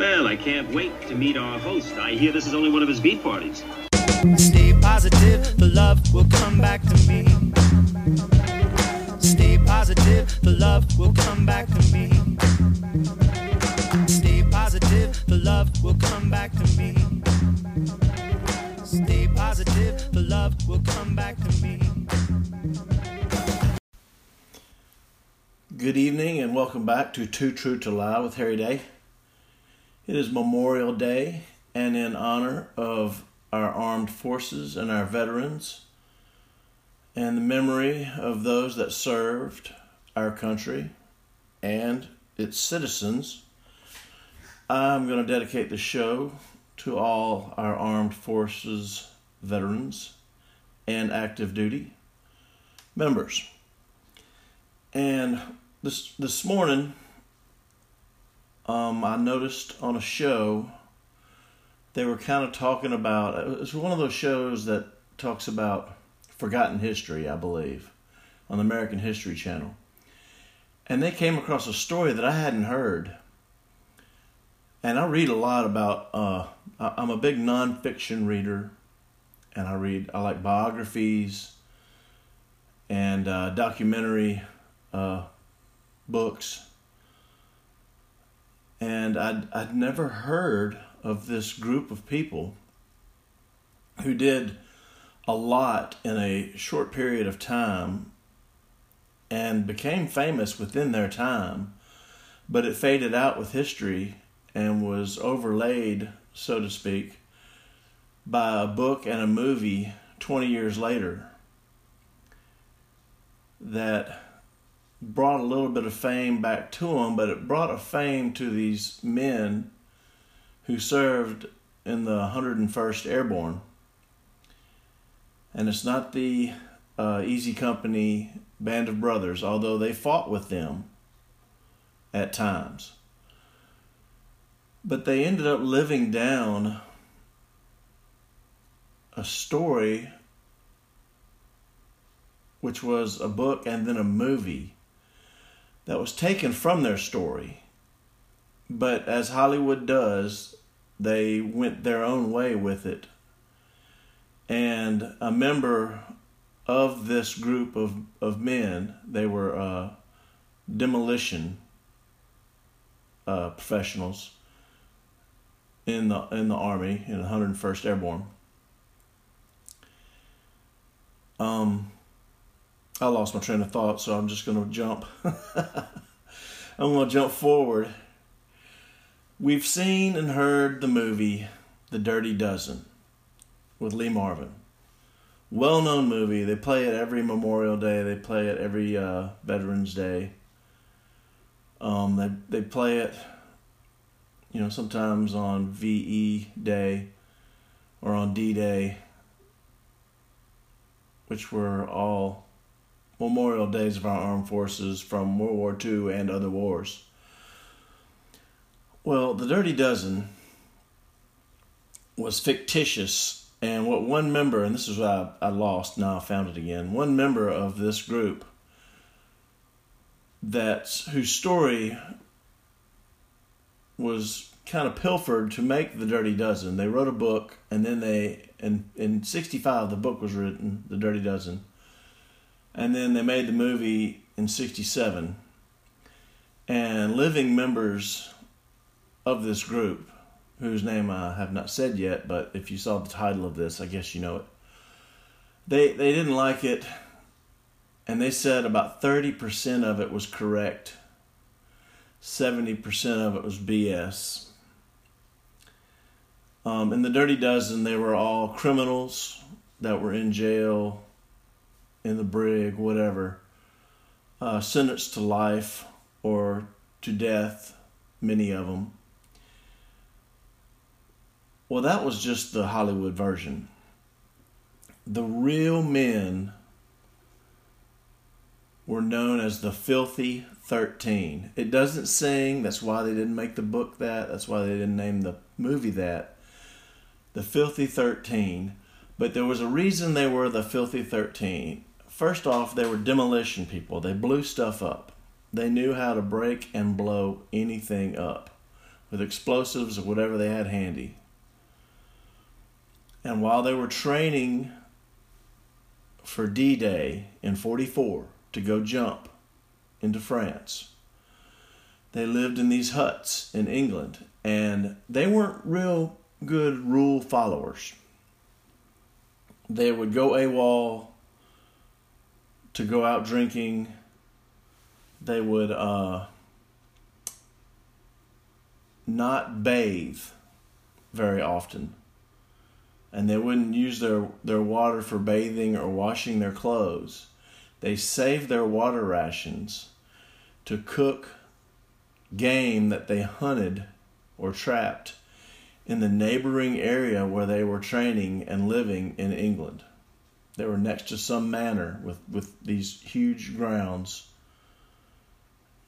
Well, I can't wait to meet our host. I hear this is only one of his beat parties. Stay positive, the love will come back to me. Stay positive, the love will come back to me. Stay positive, the love will come back to me. Stay positive, the love will come back to me. Good evening and welcome back to Too True to Lie with Harry Day. It is Memorial Day, and in honor of our armed forces and our veterans, and the memory of those that served our country and its citizens, I'm going to dedicate the show to all our armed forces veterans and active duty members. And this this morning, um, I noticed on a show they were kind of talking about. It's one of those shows that talks about forgotten history, I believe, on the American History Channel, and they came across a story that I hadn't heard. And I read a lot about. Uh, I'm a big nonfiction reader, and I read. I like biographies and uh, documentary uh, books, and I'd I'd never heard of this group of people who did a lot in a short period of time and became famous within their time, but it faded out with history and was overlaid, so to speak, by a book and a movie 20 years later that brought a little bit of fame back to them, but it brought a fame to these men who served in the 101st Airborne. And it's not the uh, Easy Company Band of Brothers, although they fought with them at times. But they ended up living down a story which was a book and then a movie that was taken from their story. But as Hollywood does, they went their own way with it. And a member of this group of, of men, they were uh, demolition uh, professionals in the in the army in the 101st Airborne. Um, I lost my train of thought, so I'm just going to jump. I'm going to jump forward. We've seen and heard the movie The Dirty Dozen with Lee Marvin. Well known movie. They play it every Memorial Day, they play it every uh, Veterans Day. Um, they, they play it, you know, sometimes on VE Day or on D Day, which were all Memorial Days of our armed forces from World War II and other wars. Well, the Dirty Dozen was fictitious, and what one member, and this is what I, I lost, now I found it again, one member of this group that whose story was kind of pilfered to make the Dirty Dozen. They wrote a book, and then they, in, in 65, the book was written, The Dirty Dozen and then they made the movie in 67 and living members of this group whose name I have not said yet but if you saw the title of this I guess you know it. They they didn't like it and they said about 30% of it was correct 70% of it was BS um, in the Dirty Dozen, they were all criminals that were in jail in the brig, whatever, uh, sentenced to life or to death, many of them. Well, that was just the Hollywood version. The real men were known as the Filthy 13. It doesn't sing, that's why they didn't make the book that, that's why they didn't name the movie that. The Filthy 13. But there was a reason they were the Filthy 13. First off, they were demolition people. They blew stuff up. They knew how to break and blow anything up. with explosives or whatever they had handy. And while they were training for D Day in 44 to go jump into France, they lived in these huts in England and they weren't real good rule followers. They would go AWOL to go out drinking. They would uh, not bathe very often. And they wouldn't use their, their water for bathing or washing their clothes. They saved their water rations to cook game that they hunted or trapped in the neighboring area where they were training and living in England. They were next to some manor with, with these huge grounds.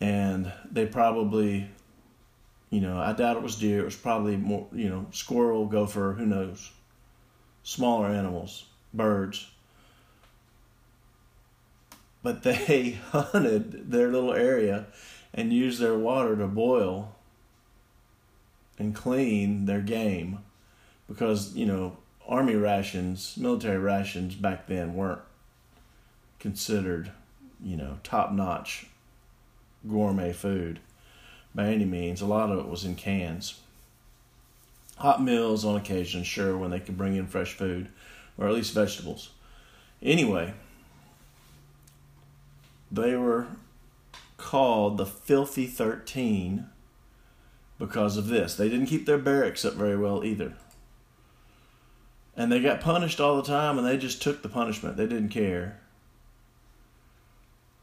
And they probably, you know, I doubt it was deer. It was probably more, you know, squirrel, gopher, who knows. Smaller animals, birds. But they hunted their little area and used their water to boil and clean their game because, you know, army rations, military rations back then weren't considered, you know, top notch gourmet food by any means. A lot of it was in cans. Hot meals on occasion, sure, when they could bring in fresh food or at least vegetables. Anyway, they were called the Filthy Thirteen because of this. They didn't keep their barracks up very well either. And they got punished all the time and they just took the punishment. They didn't care.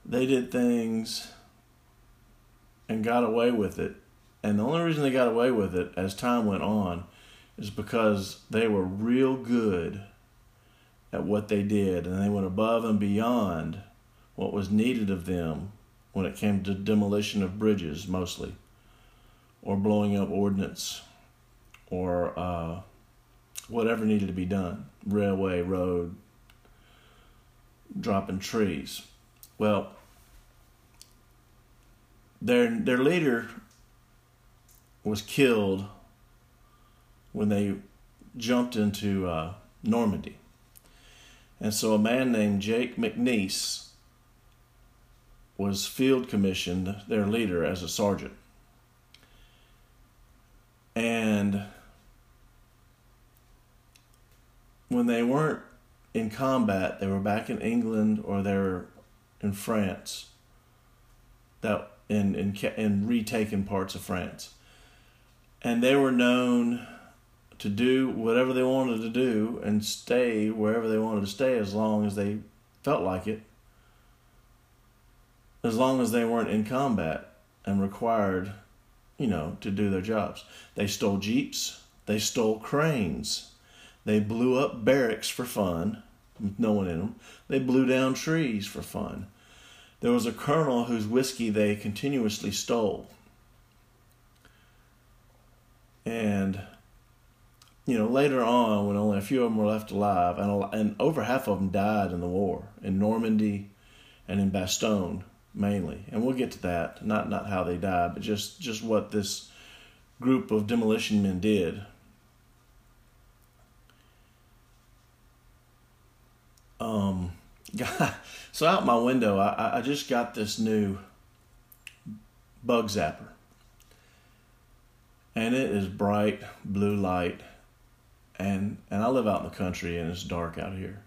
They did things and got away with it. And the only reason they got away with it as time went on is because they were real good at what they did and they went above and beyond what was needed of them when it came to demolition of bridges mostly or blowing up ordnance or uh, whatever needed to be done railway, road, dropping trees. Well, their, their leader was killed when they jumped into uh, Normandy. And so a man named Jake McNiece was field commissioned their leader as a sergeant. And when they weren't in combat, they were back in England or they were in France. That in in in retaken parts of France, and they were known to do whatever they wanted to do and stay wherever they wanted to stay as long as they felt like it. As long as they weren't in combat and required, you know, to do their jobs. They stole jeeps. They stole cranes they blew up barracks for fun, with no one in them. They blew down trees for fun. There was a colonel whose whiskey they continuously stole. And, you know, later on, when only a few of them were left alive, and, and over half of them died in the war, in Normandy and in Bastogne mainly. And we'll get to that. Not, not how they died, but just, just what this group of demolition men did um, so out my window, I, I just got this new bug zapper. And it is bright blue light. And, and I live out in the country and it's dark out here.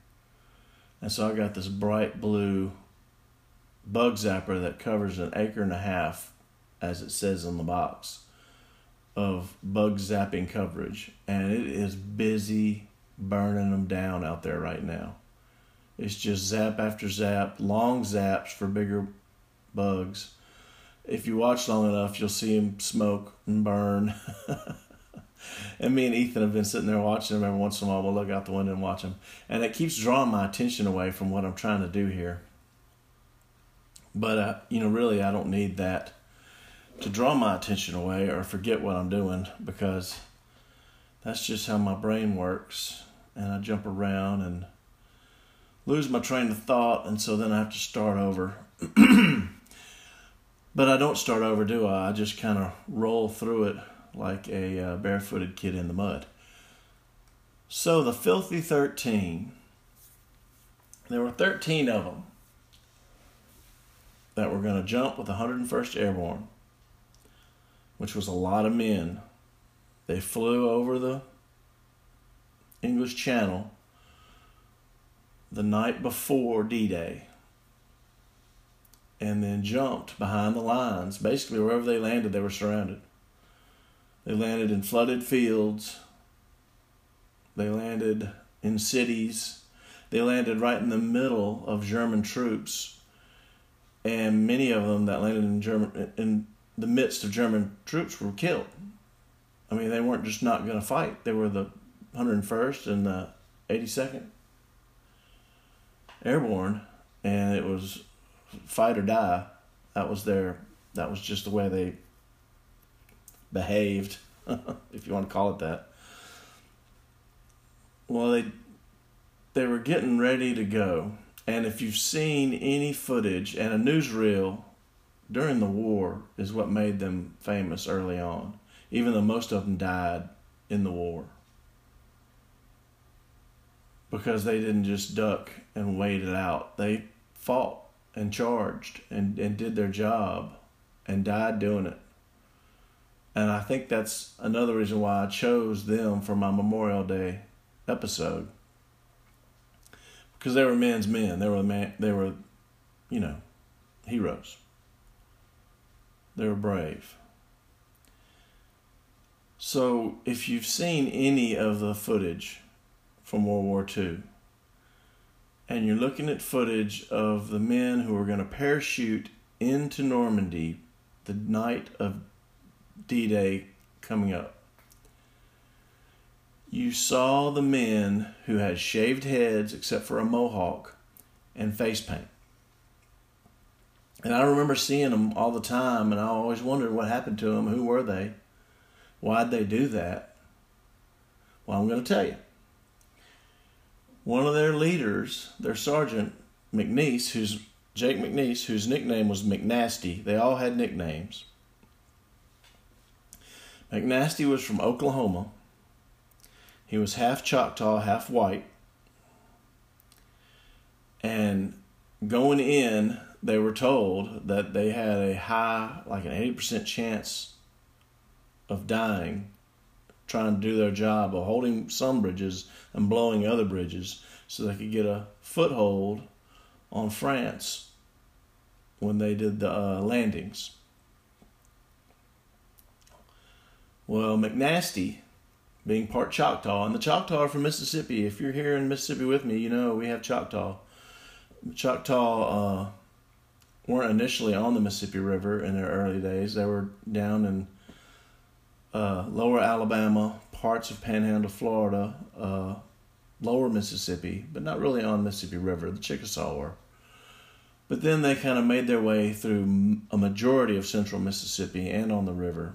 And so I got this bright blue bug zapper that covers an acre and a half, as it says on the box, of bug zapping coverage. And it is busy burning them down out there right now. It's just zap after zap, long zaps for bigger bugs. If you watch long enough, you'll see them smoke and burn. and me and Ethan have been sitting there watching them every once in a while. We'll look out the window and watch them. And it keeps drawing my attention away from what I'm trying to do here. But, uh, you know, really, I don't need that to draw my attention away or forget what I'm doing because that's just how my brain works. And I jump around and lose my train of thought, and so then I have to start over. but I don't start over, do I? I just kind of roll through it like a uh, barefooted kid in the mud. So the Filthy 13, there were 13 of them that were going to jump with the 101st Airborne, which was a lot of men. They flew over the English Channel the night before D Day and then jumped behind the lines. Basically, wherever they landed, they were surrounded. They landed in flooded fields, they landed in cities, they landed right in the middle of German troops. And many of them that landed in German in the midst of German troops were killed. I mean, they weren't just not going to fight. They were the 101st and the 82nd Airborne, and it was fight or die. That was their. That was just the way they behaved, if you want to call it that. Well, they they were getting ready to go, and if you've seen any footage and a newsreel during the war is what made them famous early on, even though most of them died in the war because they didn't just duck and waited out. They fought and charged and, and did their job and died doing it. And I think that's another reason why I chose them for my Memorial Day episode. Because they were men's men. They were man they were, you know, heroes. They were brave. So if you've seen any of the footage from World War II, and you're looking at footage of the men who are going to parachute into Normandy the night of D Day coming up. You saw the men who had shaved heads except for a mohawk and face paint. And I remember seeing them all the time, and I always wondered what happened to them. Who were they? Why'd they do that? Well, I'm going to tell you one of their leaders, their sergeant McNiece, who's Jake McNiece, whose nickname was McNasty. They all had nicknames. McNasty was from Oklahoma. He was half Choctaw, half white. And going in, they were told that they had a high, like an 80% chance of dying trying to do their job of holding some bridges and blowing other bridges so they could get a foothold on France when they did the uh, landings. Well, McNasty, being part Choctaw, and the Choctaw are from Mississippi. If you're here in Mississippi with me, you know we have Choctaw. Choctaw uh, weren't initially on the Mississippi River in their early days. They were down in uh, lower Alabama, parts of Panhandle, Florida, uh, lower Mississippi, but not really on Mississippi River, the Chickasaw were. But then they kind of made their way through a majority of central Mississippi and on the river.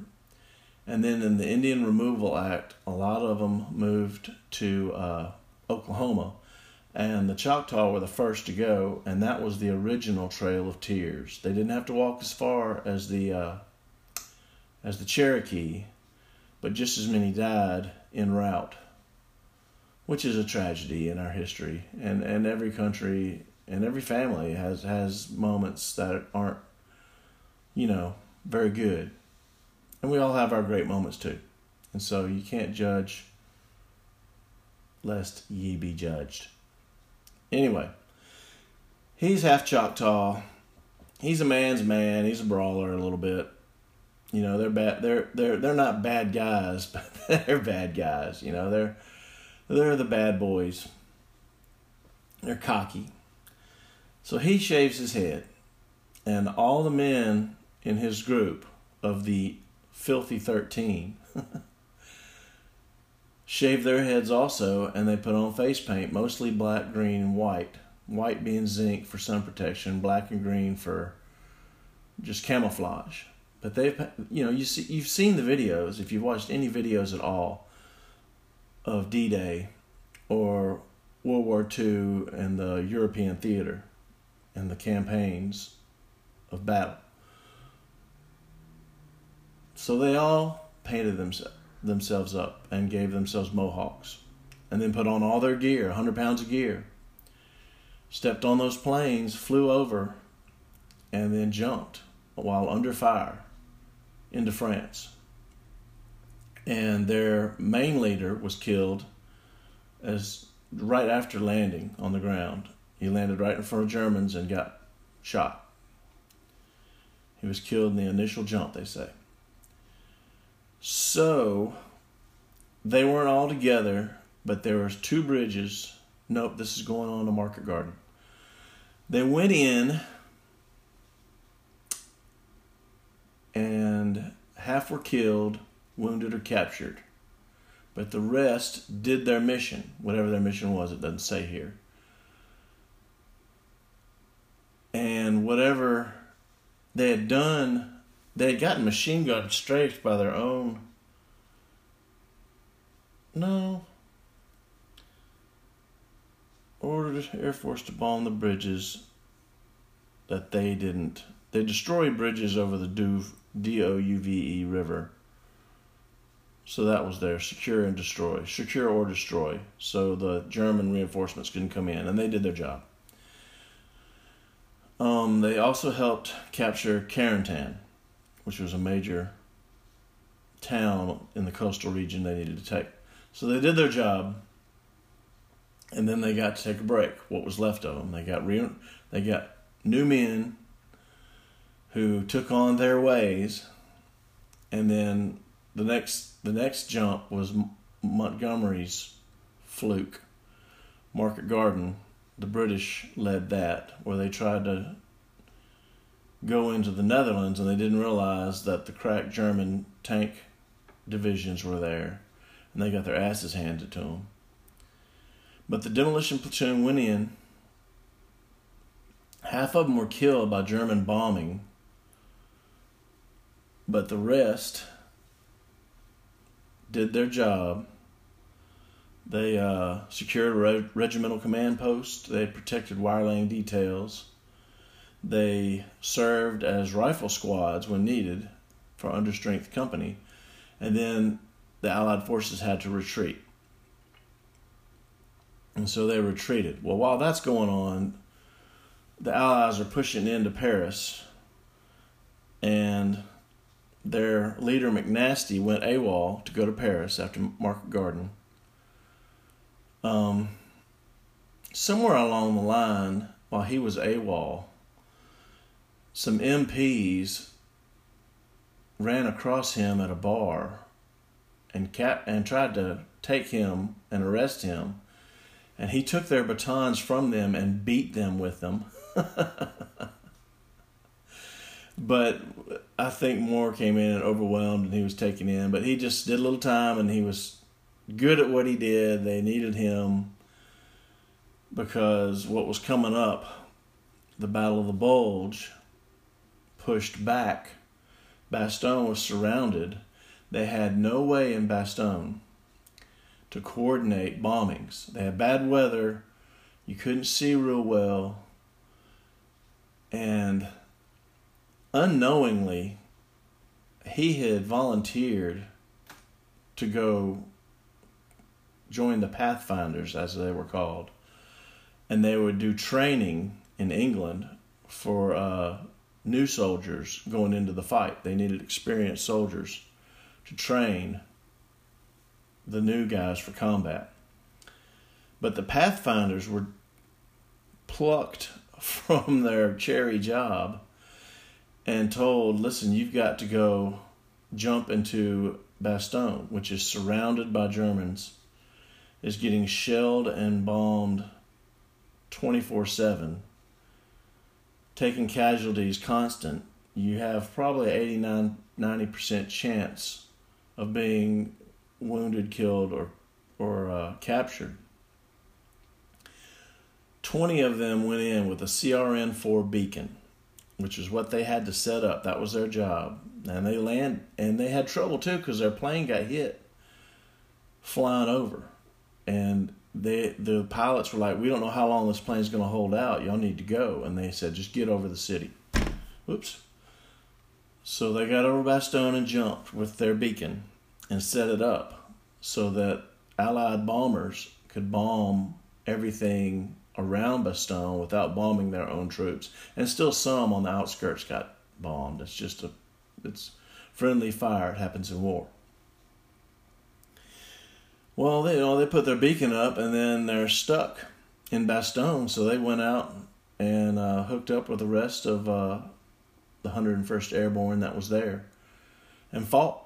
And then in the Indian Removal Act, a lot of them moved to uh, Oklahoma. And the Choctaw were the first to go, and that was the original Trail of Tears. They didn't have to walk as far as the uh, as the Cherokee, but just as many died en route, which is a tragedy in our history. And, and every country and every family has, has moments that aren't, you know, very good. And we all have our great moments too. And so you can't judge lest ye be judged. Anyway, he's half Choctaw. He's a man's man. He's a brawler a little bit you know they're bad they're they're they're not bad guys but they're bad guys you know they're they're the bad boys. They're cocky. So he shaves his head and all the men in his group of the filthy 13 shave their heads also and they put on face paint mostly black green and white. White being zinc for sun protection black and green for just camouflage but they've, you know, you see, you've seen the videos if you've watched any videos at all of D-Day or World War II and the European theater and the campaigns of battle. So they all painted them, themselves up and gave themselves mohawks, and then put on all their gear, 100 pounds of gear. Stepped on those planes, flew over, and then jumped while under fire into France. And their main leader was killed as right after landing on the ground. He landed right in front of Germans and got shot. He was killed in the initial jump, they say. So they weren't all together, but there was two bridges. Nope, this is going on in Market Garden. They went in and half were killed, wounded, or captured. But the rest did their mission, whatever their mission was, it doesn't say here. And whatever they had done, they had gotten machine gun strafed by their own. No. Ordered Air Force to bomb the bridges that they didn't. They destroyed bridges over the Douve, D-O-U-V-E River. So that was their secure and destroy, secure or destroy. So the German reinforcements couldn't come in, and they did their job. Um, they also helped capture Carentan, which was a major town in the coastal region they needed to take. So they did their job, and then they got to take a break. What was left of them, they got re- they got new men who took on their ways, and then the next the next jump was Montgomery's fluke, Market Garden the British led that, where they tried to go into the Netherlands and they didn't realize that the crack German tank divisions were there and they got their asses handed to them. But the demolition platoon went in. Half of them were killed by German bombing, but the rest did their job they uh, secured a reg- regimental command post. They protected wireline details. They served as rifle squads when needed for understrength company. And then the Allied forces had to retreat. And so they retreated. Well, while that's going on, the Allies are pushing into Paris. And their leader, McNasty, went AWOL to go to Paris after Market Garden um, somewhere along the line, while he was AWOL, some MPs ran across him at a bar and cap and tried to take him and arrest him. And he took their batons from them and beat them with them but i think more came in and overwhelmed and he was taken in but he just did a little time and he was good at what he did. They needed him because what was coming up, the Battle of the Bulge, pushed back. Bastogne was surrounded. They had no way in Bastogne to coordinate bombings. They had bad weather. You couldn't see real well. And unknowingly, he had volunteered to go join the Pathfinders, as they were called, and they would do training in England for uh, new soldiers going into the fight. They needed experienced soldiers to train the new guys for combat. But the Pathfinders were plucked from their cherry job and told, listen, you've got to go jump into Bastogne, which is surrounded by Germans is getting shelled and bombed 24 7, taking casualties constant, you have probably 89 90% chance of being wounded, killed, or, or uh, captured. 20 of them went in with a CRN 4 beacon, which is what they had to set up. That was their job. And they land and they had trouble too because their plane got hit flying over and they the pilots were like, "We don't know how long this plane's to hold out. Y'all need to go." And they said, "Just get over the city." Whoops. So they got over Bastogne and jumped with their beacon, and set it up so that Allied bombers could bomb everything around Bastogne without bombing their own troops. And still some on the outskirts got bombed. It's just a it's friendly fire. It happens in war. Well, they you know they put their beacon up and then they're stuck in Bastogne, so they went out and uh, hooked up with the rest of uh, the 101st Airborne that was there and fought.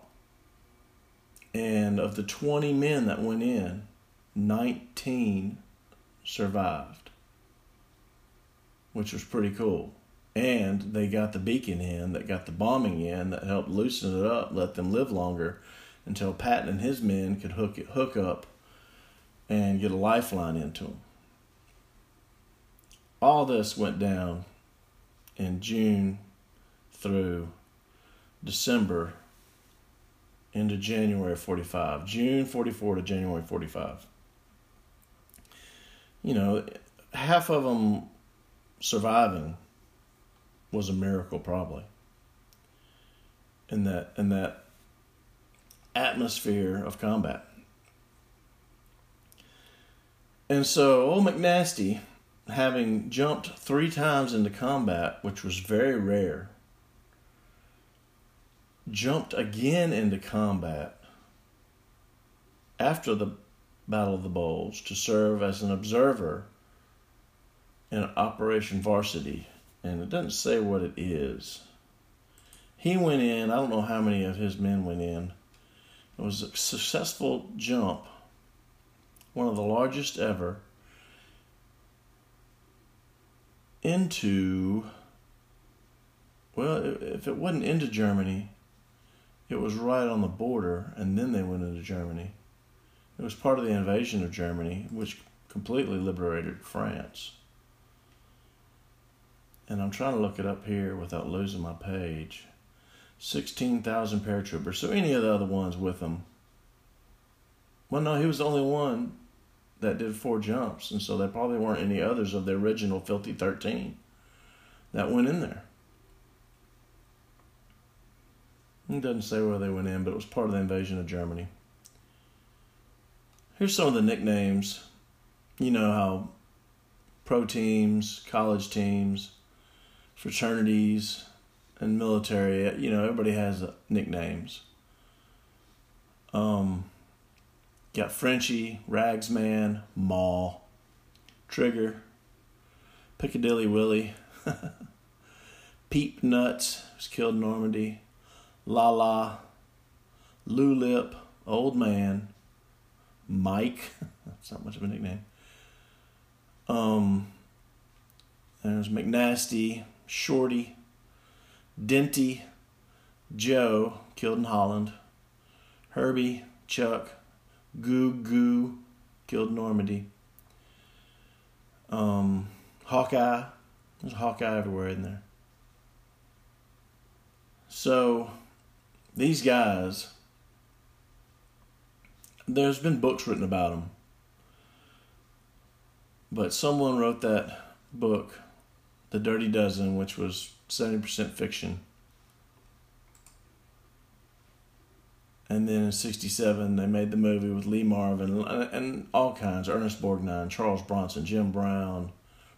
And of the 20 men that went in, 19 survived, which was pretty cool. And they got the beacon in, that got the bombing in, that helped loosen it up, let them live longer until Patton and his men could hook it, hook up and get a lifeline into them. All this went down in June through December into January 45. June 44 to January 45. You know, half of them surviving was a miracle probably. In that in that atmosphere of combat. And so old McNasty, having jumped three times into combat, which was very rare, jumped again into combat after the Battle of the Bulge to serve as an observer in Operation Varsity. And it doesn't say what it is. He went in, I don't know how many of his men went in. It was a successful jump, one of the largest ever, into, well, if it wasn't into Germany, it was right on the border, and then they went into Germany. It was part of the invasion of Germany, which completely liberated France. And I'm trying to look it up here without losing my page. 16,000 paratroopers. So any of the other ones with him. Well, no, he was the only one that did four jumps, and so there probably weren't any others of the original Filthy 13 that went in there. It doesn't say where they went in, but it was part of the invasion of Germany. Here's some of the nicknames. You know how pro teams, college teams, fraternities, and military, you know, everybody has nicknames. Um, got Frenchie, Ragsman, Maul, Trigger, Piccadilly Willie, Peep Nuts, was killed in Normandy, La La, Lou Lip, Old Man, Mike. That's not much of a nickname. Um, there's McNasty, Shorty, Denty, Joe, killed in Holland, Herbie, Chuck, Goo Goo, killed in Normandy. Um, Hawkeye, there's Hawkeye everywhere in there. So these guys, there's been books written about them, but someone wrote that book, The Dirty Dozen, which was 70% fiction. And then in 67, they made the movie with Lee Marvin uh, and all kinds Ernest Borgnine, Charles Bronson, Jim Brown,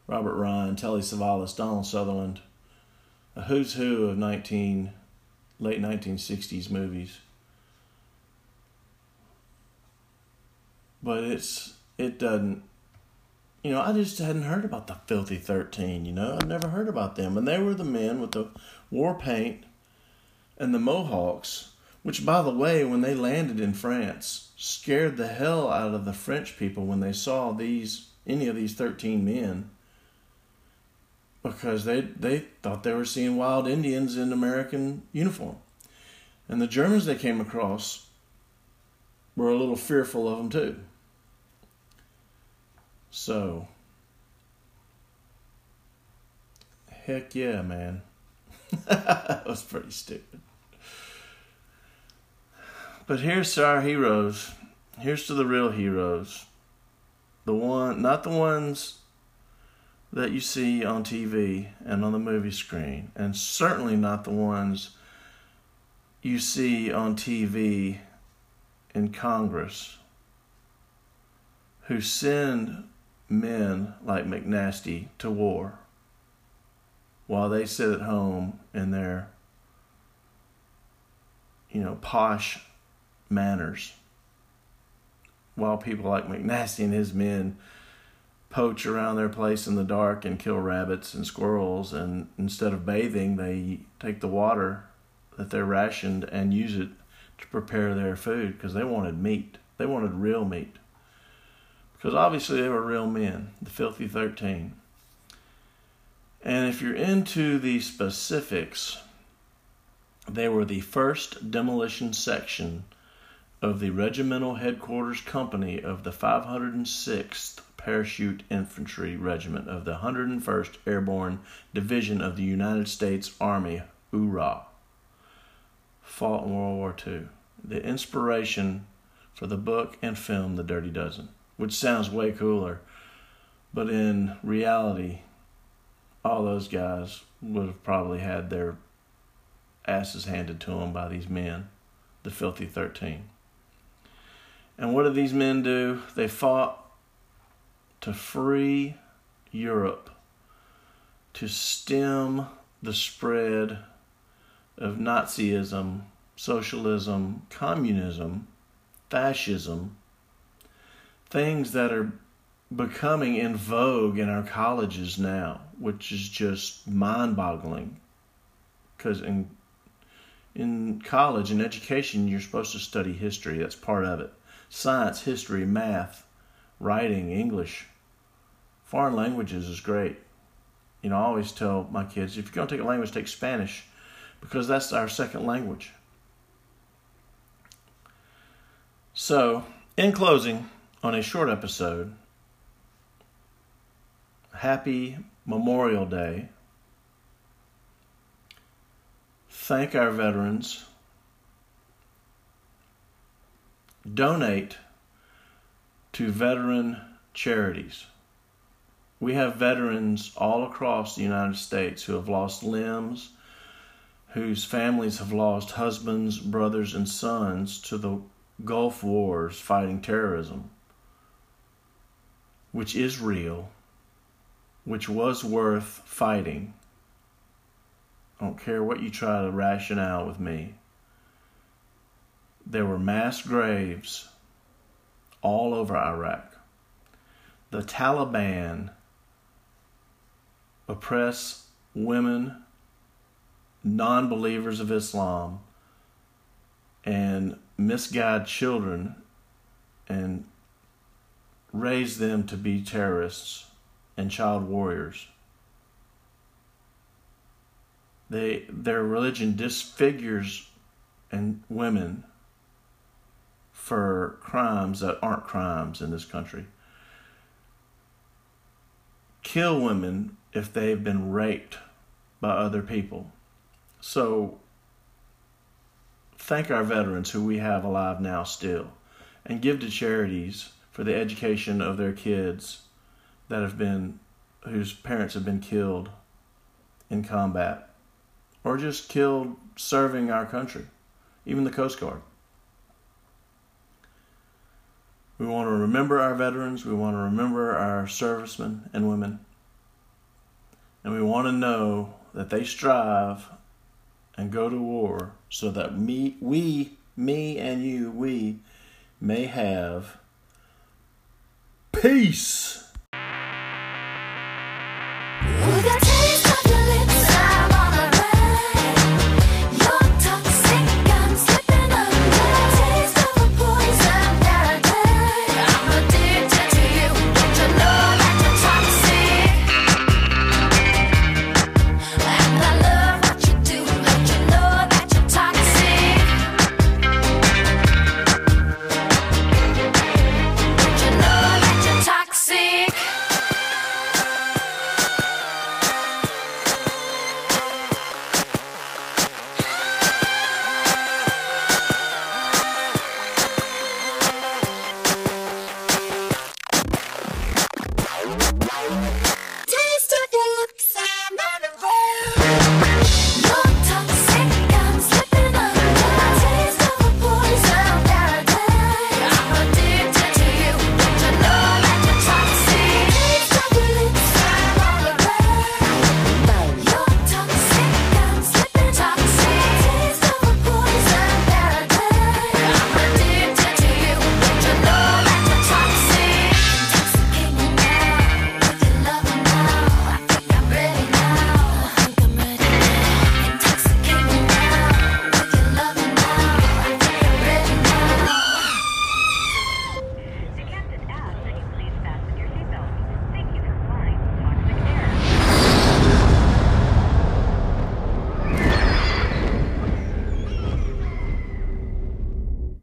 Robert Ryan, Telly Savalas, Donald Sutherland. A who's who of 19 late 1960s movies. But it's it doesn't you know, I just hadn't heard about the Filthy 13, you know. I've never heard about them. And they were the men with the war paint and the mohawks, which by the way, when they landed in France, scared the hell out of the French people when they saw these any of these 13 men because they they thought they were seeing wild Indians in American uniform. And the Germans they came across were a little fearful of them too. So, heck yeah, man. that was pretty stupid. But here's to our heroes. Here's to the real heroes. The one, not the ones that you see on TV and on the movie screen, and certainly not the ones you see on TV in Congress who send men like McNasty to war while they sit at home in their you know posh manors while people like McNasty and his men poach around their place in the dark and kill rabbits and squirrels and instead of bathing they take the water that they're rationed and use it to prepare their food because they wanted meat. They wanted real meat because obviously they were real men the filthy 13 and if you're into the specifics they were the first demolition section of the regimental headquarters company of the 506th Parachute Infantry Regiment of the 101st Airborne Division of the United States Army, URA. Fought in World War II. The inspiration for the book and film The Dirty Dozen, which sounds way cooler, but in reality, all those guys would have probably had their asses handed to them by these men, the Filthy 13. And what did these men do? They fought to free Europe, to stem the spread of Nazism, socialism, communism, fascism, things that are becoming in vogue in our colleges now, which is just mind boggling. Because in in college and education, you're supposed to study history. That's part of it. Science, history, math, writing, English, foreign languages is great. You know, I always tell my kids if you're going to take a language, take Spanish because that's our second language. So, in closing, on a short episode, happy Memorial Day. Thank our veterans. Donate to veteran charities. We have veterans all across the United States who have lost limbs, whose families have lost husbands, brothers, and sons to the Gulf Wars fighting terrorism, which is real, which was worth fighting. I don't care what you try to ration out with me. There were mass graves all over Iraq. The Taliban oppress women, non believers of Islam, and misguide children and raise them to be terrorists and child warriors. They, their religion disfigures and women for crimes that aren't crimes in this country. Kill women if they've been raped by other people. So, thank our veterans who we have alive now still, and give to charities for the education of their kids that have been, whose parents have been killed in combat, or just killed serving our country, even the Coast Guard. We want to remember our veterans. We want to remember our servicemen and women. And we want to know that they strive and go to war so that me, we, me and you, we may have peace.